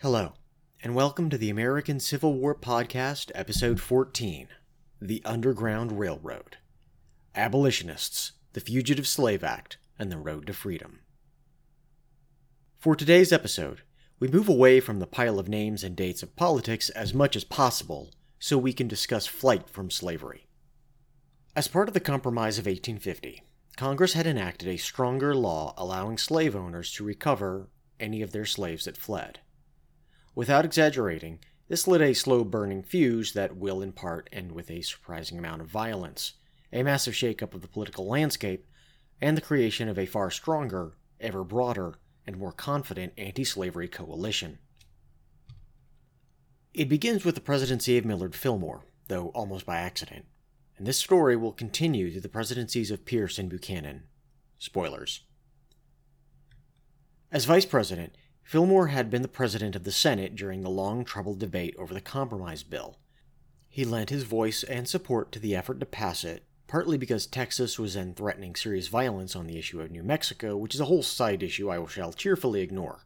Hello, and welcome to the American Civil War Podcast, Episode 14 The Underground Railroad Abolitionists, the Fugitive Slave Act, and the Road to Freedom. For today's episode, we move away from the pile of names and dates of politics as much as possible so we can discuss flight from slavery. As part of the Compromise of 1850, Congress had enacted a stronger law allowing slave owners to recover any of their slaves that fled. Without exaggerating, this lit a slow burning fuse that will, in part, end with a surprising amount of violence, a massive shakeup of the political landscape, and the creation of a far stronger, ever broader, and more confident anti slavery coalition. It begins with the presidency of Millard Fillmore, though almost by accident, and this story will continue through the presidencies of Pierce and Buchanan. Spoilers. As vice president, Fillmore had been the president of the Senate during the long troubled debate over the Compromise Bill. He lent his voice and support to the effort to pass it, partly because Texas was then threatening serious violence on the issue of New Mexico, which is a whole side issue I shall cheerfully ignore.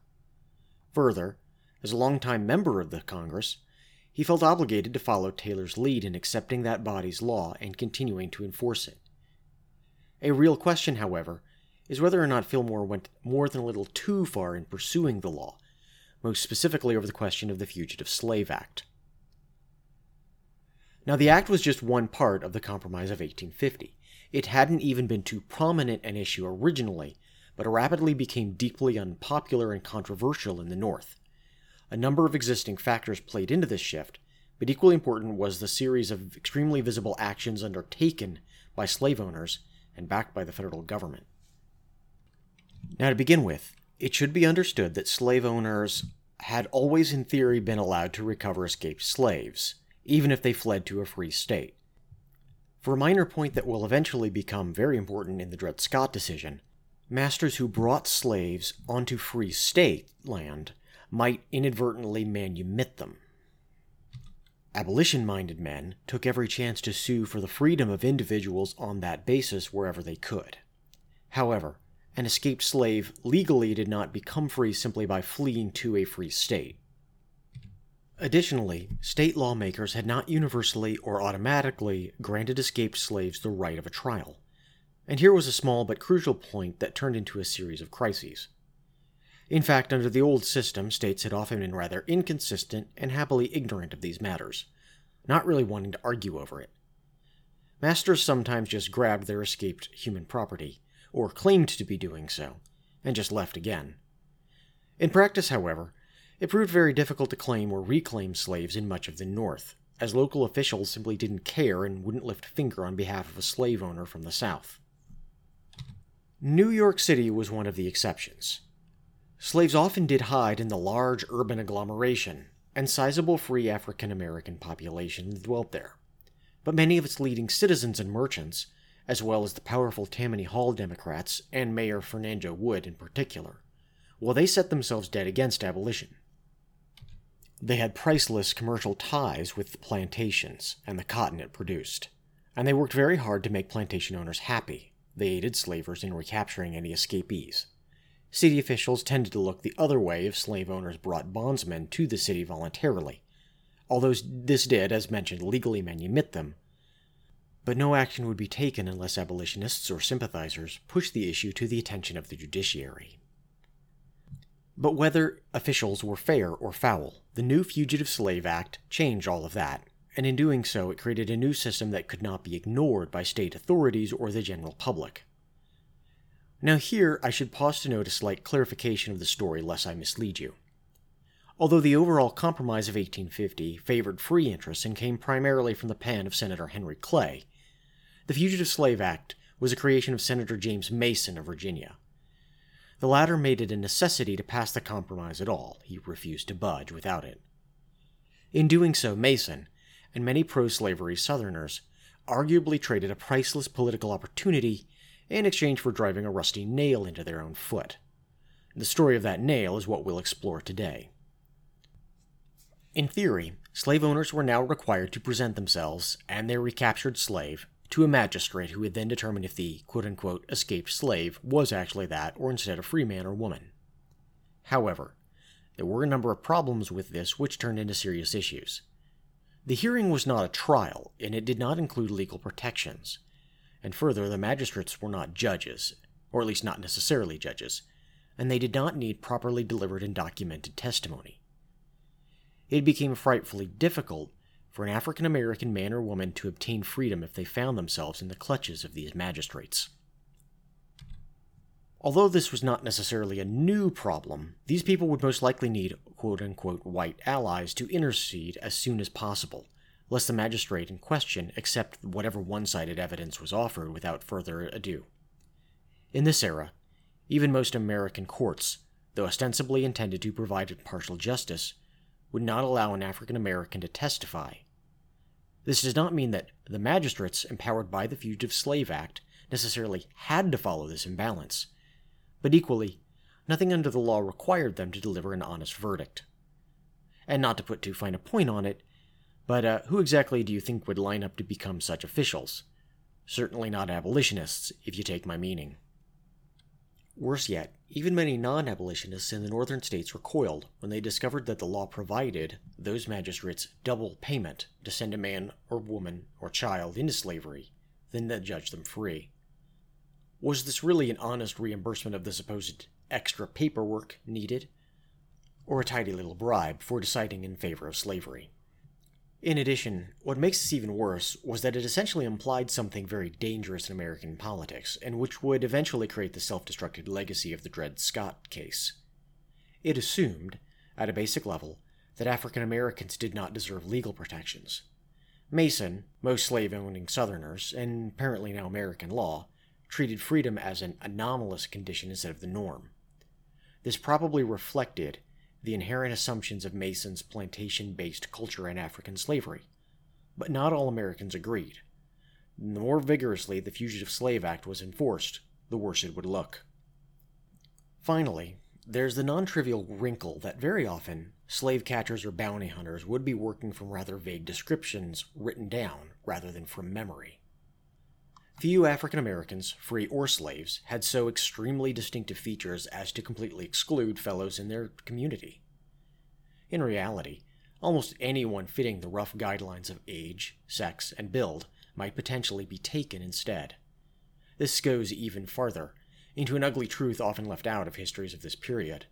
Further, as a longtime member of the Congress, he felt obligated to follow Taylor's lead in accepting that body's law and continuing to enforce it. A real question, however, is whether or not Fillmore went more than a little too far in pursuing the law, most specifically over the question of the Fugitive Slave Act. Now, the act was just one part of the Compromise of 1850. It hadn't even been too prominent an issue originally, but rapidly became deeply unpopular and controversial in the North. A number of existing factors played into this shift, but equally important was the series of extremely visible actions undertaken by slave owners and backed by the federal government. Now, to begin with, it should be understood that slave owners had always, in theory, been allowed to recover escaped slaves, even if they fled to a free state. For a minor point that will eventually become very important in the Dred Scott decision, masters who brought slaves onto free state land might inadvertently manumit them. Abolition minded men took every chance to sue for the freedom of individuals on that basis wherever they could. However, an escaped slave legally did not become free simply by fleeing to a free state. Additionally, state lawmakers had not universally or automatically granted escaped slaves the right of a trial. And here was a small but crucial point that turned into a series of crises. In fact, under the old system, states had often been rather inconsistent and happily ignorant of these matters, not really wanting to argue over it. Masters sometimes just grabbed their escaped human property, or claimed to be doing so, and just left again. In practice, however, it proved very difficult to claim or reclaim slaves in much of the North, as local officials simply didn't care and wouldn't lift a finger on behalf of a slave owner from the South. New York City was one of the exceptions. Slaves often did hide in the large urban agglomeration, and sizable free African American population dwelt there. But many of its leading citizens and merchants as well as the powerful Tammany Hall Democrats and Mayor Fernando Wood in particular, while they set themselves dead against abolition. They had priceless commercial ties with the plantations and the cotton it produced, and they worked very hard to make plantation owners happy. They aided slavers in recapturing any escapees. City officials tended to look the other way if slave owners brought bondsmen to the city voluntarily, although this did, as mentioned, legally manumit them, but no action would be taken unless abolitionists or sympathizers pushed the issue to the attention of the judiciary. But whether officials were fair or foul, the new Fugitive Slave Act changed all of that, and in doing so, it created a new system that could not be ignored by state authorities or the general public. Now, here I should pause to note a slight clarification of the story lest I mislead you. Although the overall compromise of 1850 favored free interests and came primarily from the pen of Senator Henry Clay, the Fugitive Slave Act was a creation of Senator James Mason of Virginia. The latter made it a necessity to pass the compromise at all. He refused to budge without it. In doing so, Mason, and many pro slavery Southerners, arguably traded a priceless political opportunity in exchange for driving a rusty nail into their own foot. The story of that nail is what we'll explore today. In theory, slave owners were now required to present themselves and their recaptured slave to a magistrate who would then determine if the quote unquote escaped slave was actually that or instead a free man or woman. However, there were a number of problems with this which turned into serious issues. The hearing was not a trial, and it did not include legal protections. And further, the magistrates were not judges, or at least not necessarily judges, and they did not need properly delivered and documented testimony. It became frightfully difficult for an African American man or woman to obtain freedom if they found themselves in the clutches of these magistrates. Although this was not necessarily a new problem, these people would most likely need quote unquote white allies to intercede as soon as possible, lest the magistrate in question accept whatever one sided evidence was offered without further ado. In this era, even most American courts, though ostensibly intended to provide impartial justice, would not allow an African American to testify. This does not mean that the magistrates empowered by the Fugitive Slave Act necessarily had to follow this imbalance, but equally, nothing under the law required them to deliver an honest verdict. And not to put too fine a point on it, but uh, who exactly do you think would line up to become such officials? Certainly not abolitionists, if you take my meaning. Worse yet, even many non abolitionists in the northern states recoiled when they discovered that the law provided those magistrates double payment to send a man or woman or child into slavery than to judge them free. Was this really an honest reimbursement of the supposed extra paperwork needed, or a tidy little bribe for deciding in favor of slavery? In addition, what makes this even worse was that it essentially implied something very dangerous in American politics, and which would eventually create the self destructive legacy of the Dred Scott case. It assumed, at a basic level, that African Americans did not deserve legal protections. Mason, most slave owning Southerners, and apparently now American law, treated freedom as an anomalous condition instead of the norm. This probably reflected the inherent assumptions of Mason's plantation based culture and African slavery. But not all Americans agreed. The more vigorously the Fugitive Slave Act was enforced, the worse it would look. Finally, there's the non trivial wrinkle that very often slave catchers or bounty hunters would be working from rather vague descriptions written down rather than from memory. Few African Americans, free or slaves, had so extremely distinctive features as to completely exclude fellows in their community. In reality, almost anyone fitting the rough guidelines of age, sex, and build might potentially be taken instead. This goes even farther, into an ugly truth often left out of histories of this period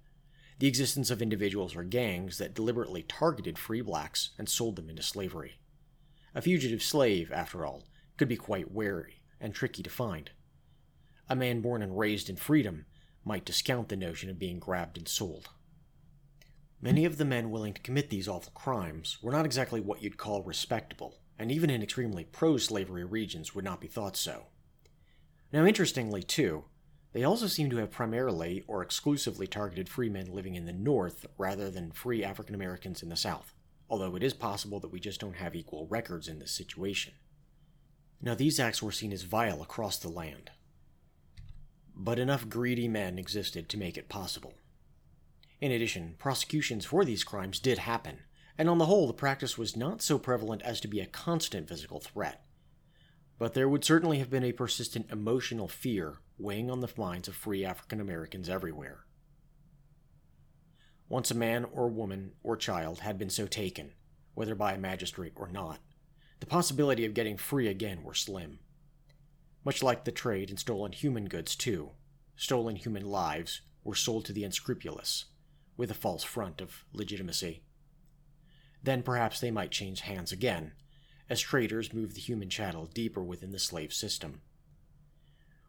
the existence of individuals or gangs that deliberately targeted free blacks and sold them into slavery. A fugitive slave, after all, could be quite wary and tricky to find. A man born and raised in freedom might discount the notion of being grabbed and sold. Many of the men willing to commit these awful crimes were not exactly what you'd call respectable, and even in extremely pro slavery regions would not be thought so. Now, interestingly, too, they also seem to have primarily or exclusively targeted free men living in the North rather than free African Americans in the South, although it is possible that we just don't have equal records in this situation. Now, these acts were seen as vile across the land. But enough greedy men existed to make it possible. In addition, prosecutions for these crimes did happen, and on the whole, the practice was not so prevalent as to be a constant physical threat. But there would certainly have been a persistent emotional fear weighing on the minds of free African Americans everywhere. Once a man or woman or child had been so taken, whether by a magistrate or not, the possibility of getting free again were slim. Much like the trade in stolen human goods, too, stolen human lives were sold to the unscrupulous, with a false front of legitimacy. Then perhaps they might change hands again, as traders moved the human chattel deeper within the slave system.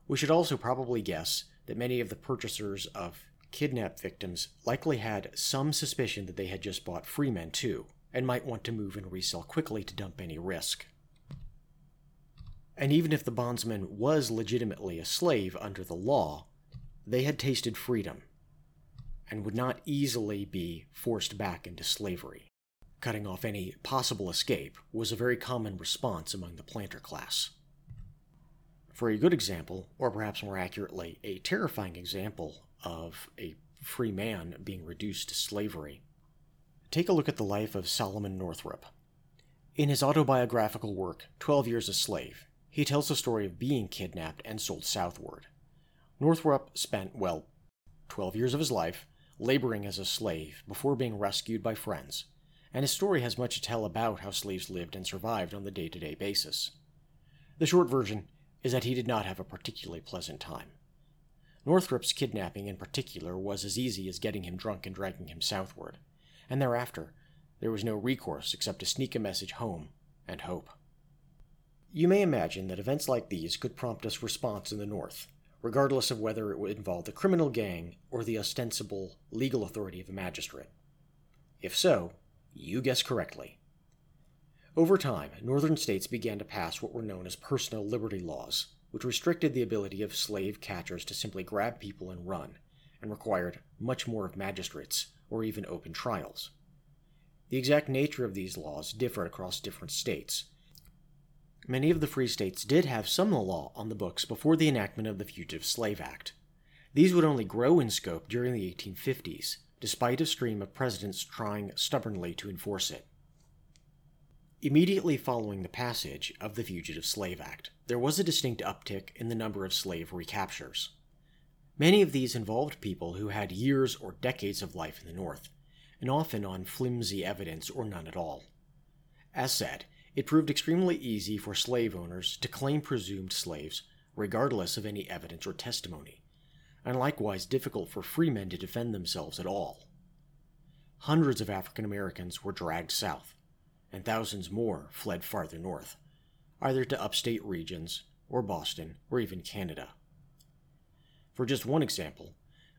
We should also probably guess that many of the purchasers of kidnapped victims likely had some suspicion that they had just bought free men too, and might want to move and resell quickly to dump any risk. And even if the bondsman was legitimately a slave under the law, they had tasted freedom and would not easily be forced back into slavery. Cutting off any possible escape was a very common response among the planter class. For a good example, or perhaps more accurately, a terrifying example of a free man being reduced to slavery, take a look at the life of Solomon Northup. In his autobiographical work, Twelve Years a Slave, he tells the story of being kidnapped and sold southward. Northup spent, well, 12 years of his life laboring as a slave before being rescued by friends, and his story has much to tell about how slaves lived and survived on the day to day basis. The short version is that he did not have a particularly pleasant time. Northup's kidnapping in particular was as easy as getting him drunk and dragging him southward, and thereafter there was no recourse except to sneak a message home and hope. You may imagine that events like these could prompt us response in the North, regardless of whether it would involve the criminal gang or the ostensible legal authority of a magistrate. If so, you guessed correctly. Over time, northern states began to pass what were known as personal liberty laws, which restricted the ability of slave catchers to simply grab people and run, and required much more of magistrates or even open trials. The exact nature of these laws differed across different states. Many of the free states did have some law on the books before the enactment of the Fugitive Slave Act. These would only grow in scope during the 1850s, despite a stream of presidents trying stubbornly to enforce it. Immediately following the passage of the Fugitive Slave Act, there was a distinct uptick in the number of slave recaptures. Many of these involved people who had years or decades of life in the North, and often on flimsy evidence or none at all. As said, it proved extremely easy for slave owners to claim presumed slaves regardless of any evidence or testimony, and likewise difficult for free men to defend themselves at all. Hundreds of African Americans were dragged south, and thousands more fled farther north, either to upstate regions, or Boston, or even Canada. For just one example,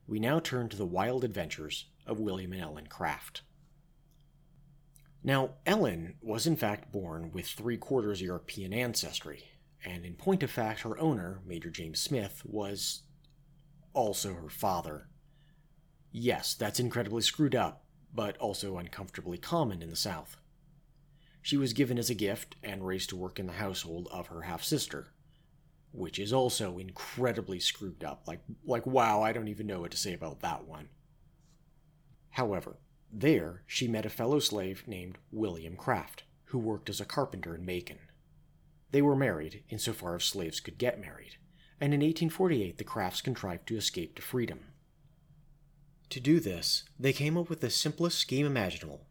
we now turn to the wild adventures of William and Ellen Craft. Now, Ellen was in fact born with three quarters European ancestry, and in point of fact, her owner, Major James Smith, was also her father. Yes, that's incredibly screwed up, but also uncomfortably common in the South. She was given as a gift and raised to work in the household of her half sister, which is also incredibly screwed up. Like, like, wow, I don't even know what to say about that one. However, there she met a fellow slave named William Craft, who worked as a carpenter in Macon. They were married, insofar as slaves could get married, and in 1848 the Crafts contrived to escape to freedom. To do this, they came up with the simplest scheme imaginable.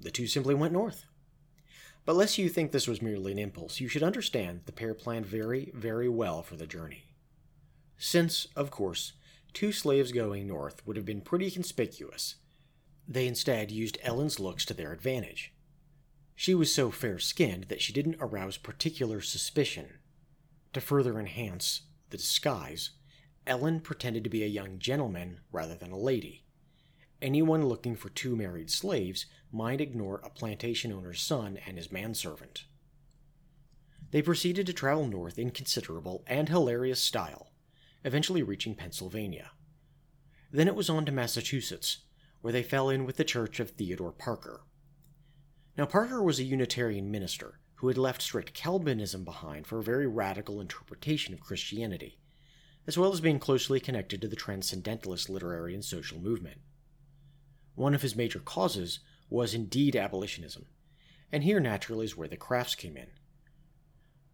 The two simply went north. But lest you think this was merely an impulse, you should understand the pair planned very, very well for the journey. Since, of course, two slaves going north would have been pretty conspicuous, they instead used Ellen's looks to their advantage. She was so fair skinned that she didn't arouse particular suspicion. To further enhance the disguise, Ellen pretended to be a young gentleman rather than a lady. Anyone looking for two married slaves might ignore a plantation owner's son and his manservant. They proceeded to travel north in considerable and hilarious style, eventually reaching Pennsylvania. Then it was on to Massachusetts, where they fell in with the church of Theodore Parker. Now, Parker was a Unitarian minister who had left strict Calvinism behind for a very radical interpretation of Christianity, as well as being closely connected to the Transcendentalist literary and social movement. One of his major causes was indeed abolitionism, and here naturally is where the crafts came in.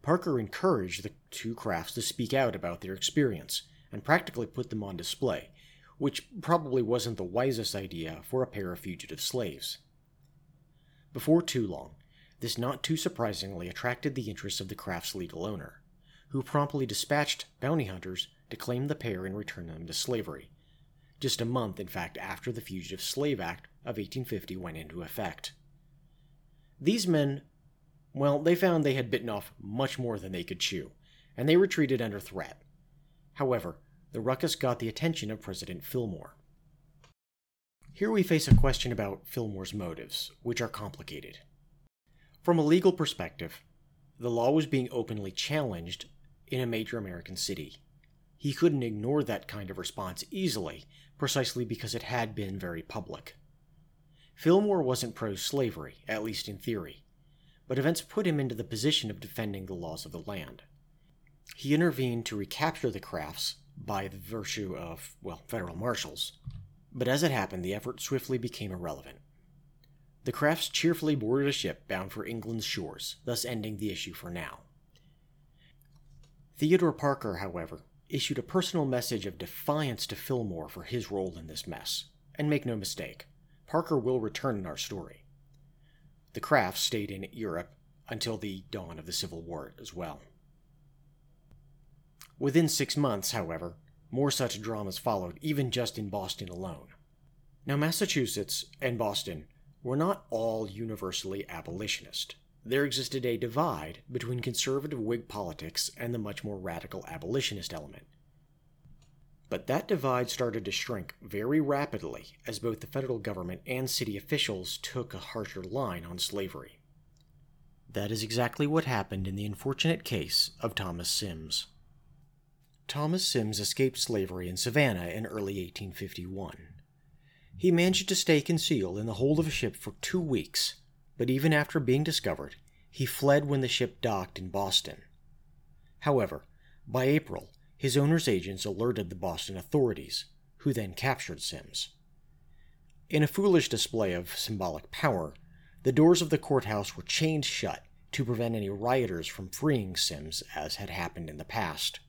Parker encouraged the two crafts to speak out about their experience and practically put them on display, which probably wasn't the wisest idea for a pair of fugitive slaves. Before too long, this not too surprisingly attracted the interest of the craft's legal owner, who promptly dispatched bounty hunters to claim the pair and return them to slavery, just a month, in fact, after the Fugitive Slave Act of 1850 went into effect. These men, well, they found they had bitten off much more than they could chew, and they retreated under threat. However, the ruckus got the attention of President Fillmore. Here we face a question about Fillmore's motives, which are complicated. From a legal perspective, the law was being openly challenged in a major American city. He couldn't ignore that kind of response easily, precisely because it had been very public. Fillmore wasn't pro slavery, at least in theory, but events put him into the position of defending the laws of the land. He intervened to recapture the crafts by the virtue of, well, federal marshals, but as it happened, the effort swiftly became irrelevant. The crafts cheerfully boarded a ship bound for England's shores, thus ending the issue for now. Theodore Parker, however, issued a personal message of defiance to Fillmore for his role in this mess, and make no mistake, Parker will return in our story. The Crafts stayed in Europe until the dawn of the Civil War as well. Within six months, however, more such dramas followed, even just in Boston alone. Now, Massachusetts and Boston were not all universally abolitionist. There existed a divide between conservative Whig politics and the much more radical abolitionist element. But that divide started to shrink very rapidly as both the federal government and city officials took a harsher line on slavery. That is exactly what happened in the unfortunate case of Thomas Sims. Thomas Sims escaped slavery in Savannah in early 1851. He managed to stay concealed in the hold of a ship for two weeks, but even after being discovered, he fled when the ship docked in Boston. However, by April, his owner's agents alerted the Boston authorities, who then captured Sims. In a foolish display of symbolic power, the doors of the courthouse were chained shut to prevent any rioters from freeing Sims as had happened in the past.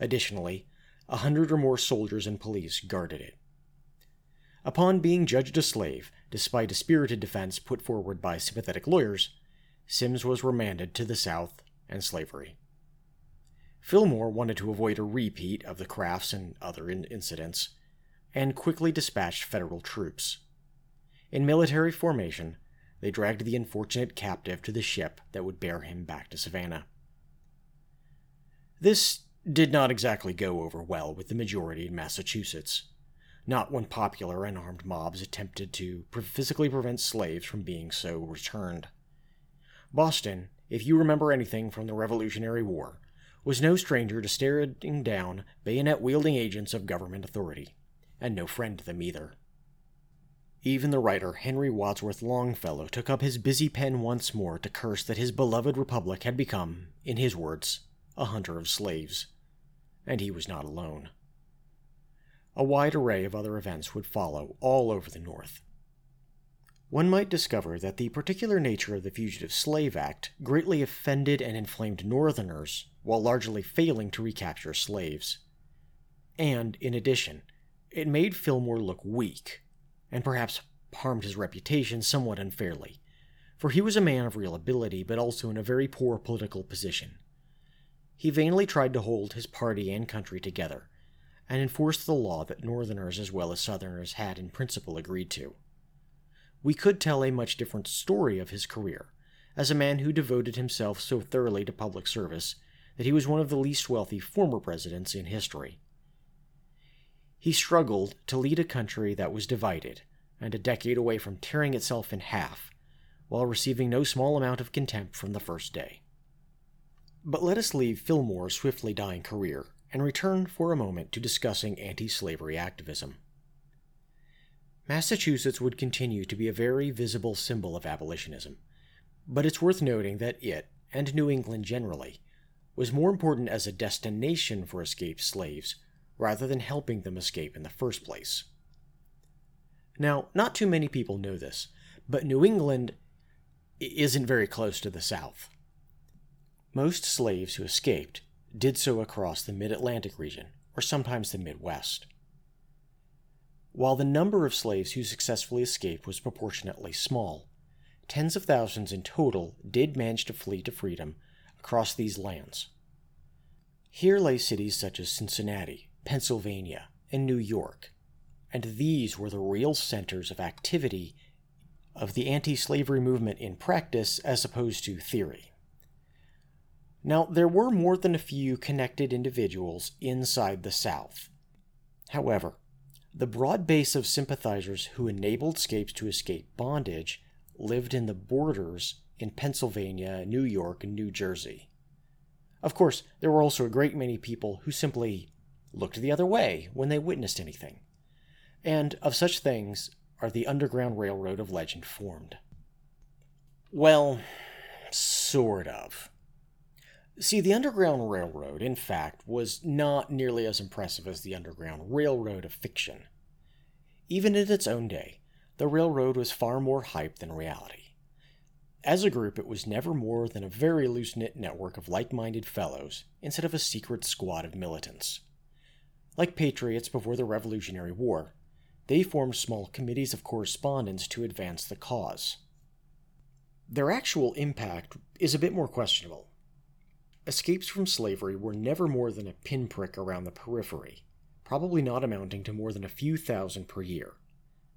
Additionally, a hundred or more soldiers and police guarded it. Upon being judged a slave, despite a spirited defense put forward by sympathetic lawyers, Sims was remanded to the South and slavery. Fillmore wanted to avoid a repeat of the crafts and other in- incidents, and quickly dispatched federal troops. In military formation, they dragged the unfortunate captive to the ship that would bear him back to Savannah. This did not exactly go over well with the majority in Massachusetts, not when popular and armed mobs attempted to physically prevent slaves from being so returned. Boston, if you remember anything from the Revolutionary War, was no stranger to staring down bayonet wielding agents of government authority, and no friend to them either. Even the writer Henry Wadsworth Longfellow took up his busy pen once more to curse that his beloved republic had become, in his words, a hunter of slaves. And he was not alone. A wide array of other events would follow all over the North. One might discover that the particular nature of the Fugitive Slave Act greatly offended and inflamed Northerners while largely failing to recapture slaves. And, in addition, it made Fillmore look weak and perhaps harmed his reputation somewhat unfairly, for he was a man of real ability but also in a very poor political position. He vainly tried to hold his party and country together, and enforced the law that Northerners as well as Southerners had in principle agreed to. We could tell a much different story of his career, as a man who devoted himself so thoroughly to public service that he was one of the least wealthy former presidents in history. He struggled to lead a country that was divided and a decade away from tearing itself in half, while receiving no small amount of contempt from the first day. But let us leave Fillmore's swiftly dying career and return for a moment to discussing anti slavery activism. Massachusetts would continue to be a very visible symbol of abolitionism, but it's worth noting that it, and New England generally, was more important as a destination for escaped slaves rather than helping them escape in the first place. Now, not too many people know this, but New England isn't very close to the South. Most slaves who escaped did so across the mid Atlantic region, or sometimes the Midwest. While the number of slaves who successfully escaped was proportionately small, tens of thousands in total did manage to flee to freedom across these lands. Here lay cities such as Cincinnati, Pennsylvania, and New York, and these were the real centers of activity of the anti slavery movement in practice as opposed to theory. Now, there were more than a few connected individuals inside the South. However, the broad base of sympathizers who enabled scapes to escape bondage lived in the borders in Pennsylvania, New York, and New Jersey. Of course, there were also a great many people who simply looked the other way when they witnessed anything. And of such things are the Underground Railroad of legend formed. Well, sort of. See, the Underground Railroad, in fact, was not nearly as impressive as the Underground Railroad of fiction. Even in its own day, the railroad was far more hype than reality. As a group, it was never more than a very loose knit network of like minded fellows instead of a secret squad of militants. Like patriots before the Revolutionary War, they formed small committees of correspondence to advance the cause. Their actual impact is a bit more questionable. Escapes from slavery were never more than a pinprick around the periphery, probably not amounting to more than a few thousand per year,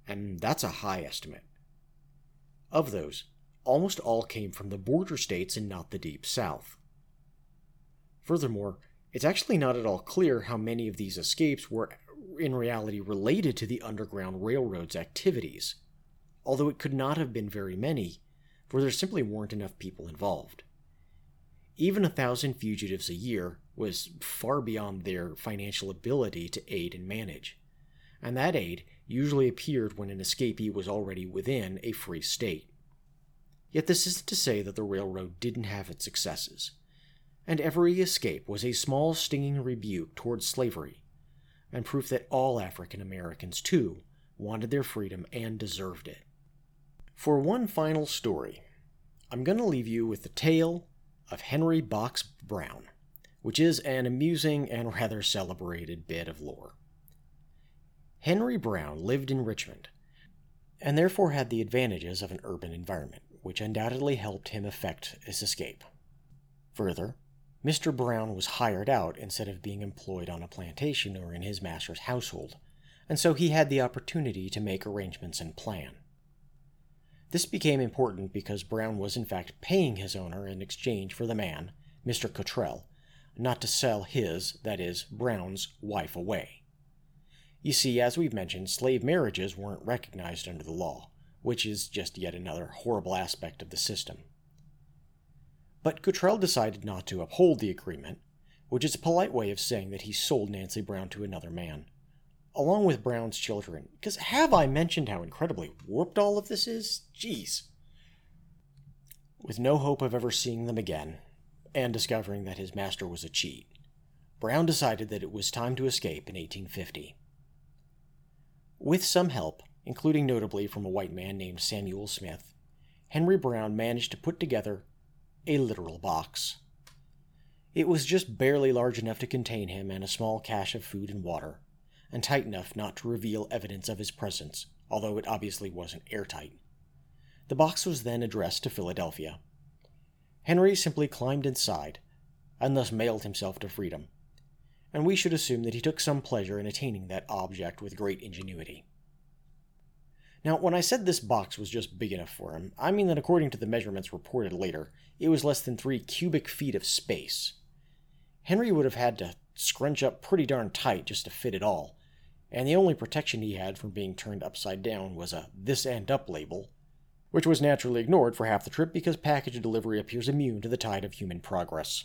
and that's a high estimate. Of those, almost all came from the border states and not the Deep South. Furthermore, it's actually not at all clear how many of these escapes were in reality related to the Underground Railroad's activities, although it could not have been very many, for there simply weren't enough people involved. Even a thousand fugitives a year was far beyond their financial ability to aid and manage, and that aid usually appeared when an escapee was already within a free state. Yet this isn't to say that the railroad didn't have its successes, and every escape was a small stinging rebuke towards slavery, and proof that all African Americans, too, wanted their freedom and deserved it. For one final story, I'm going to leave you with the tale of Henry Box Brown, which is an amusing and rather celebrated bit of lore. Henry Brown lived in Richmond, and therefore had the advantages of an urban environment which undoubtedly helped him effect his escape. Further, Mr. Brown was hired out instead of being employed on a plantation or in his master's household, and so he had the opportunity to make arrangements and plan. This became important because Brown was in fact paying his owner in exchange for the man, Mr. Cottrell, not to sell his, that is, Brown's, wife away. You see, as we've mentioned, slave marriages weren't recognized under the law, which is just yet another horrible aspect of the system. But Cottrell decided not to uphold the agreement, which is a polite way of saying that he sold Nancy Brown to another man, along with Brown's children. Because have I mentioned how incredibly warped all of this is? Jeez. With no hope of ever seeing them again, and discovering that his master was a cheat, Brown decided that it was time to escape in 1850. With some help, including notably from a white man named Samuel Smith, Henry Brown managed to put together a literal box. It was just barely large enough to contain him and a small cache of food and water, and tight enough not to reveal evidence of his presence, although it obviously wasn't airtight. The box was then addressed to Philadelphia. Henry simply climbed inside, and thus mailed himself to freedom, and we should assume that he took some pleasure in attaining that object with great ingenuity. Now, when I said this box was just big enough for him, I mean that according to the measurements reported later, it was less than three cubic feet of space. Henry would have had to scrunch up pretty darn tight just to fit it all, and the only protection he had from being turned upside down was a This End Up label, which was naturally ignored for half the trip because package delivery appears immune to the tide of human progress.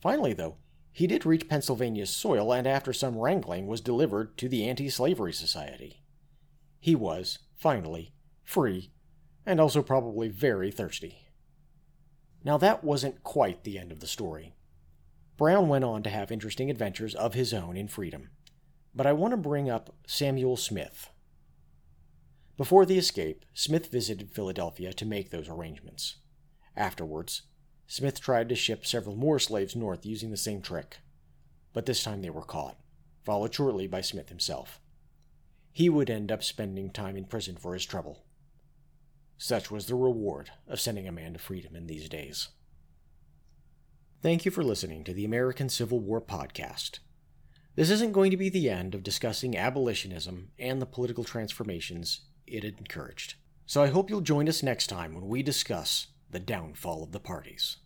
Finally, though, he did reach Pennsylvania's soil and after some wrangling was delivered to the Anti Slavery Society he was, finally, free, and also probably very thirsty. Now, that wasn't quite the end of the story. Brown went on to have interesting adventures of his own in freedom, but I want to bring up Samuel Smith. Before the escape, Smith visited Philadelphia to make those arrangements. Afterwards, Smith tried to ship several more slaves north using the same trick, but this time they were caught, followed shortly by Smith himself he would end up spending time in prison for his trouble. Such was the reward of sending a man to freedom in these days. Thank you for listening to the American Civil War podcast. This isn't going to be the end of discussing abolitionism and the political transformations it encouraged. So I hope you'll join us next time when we discuss the downfall of the parties.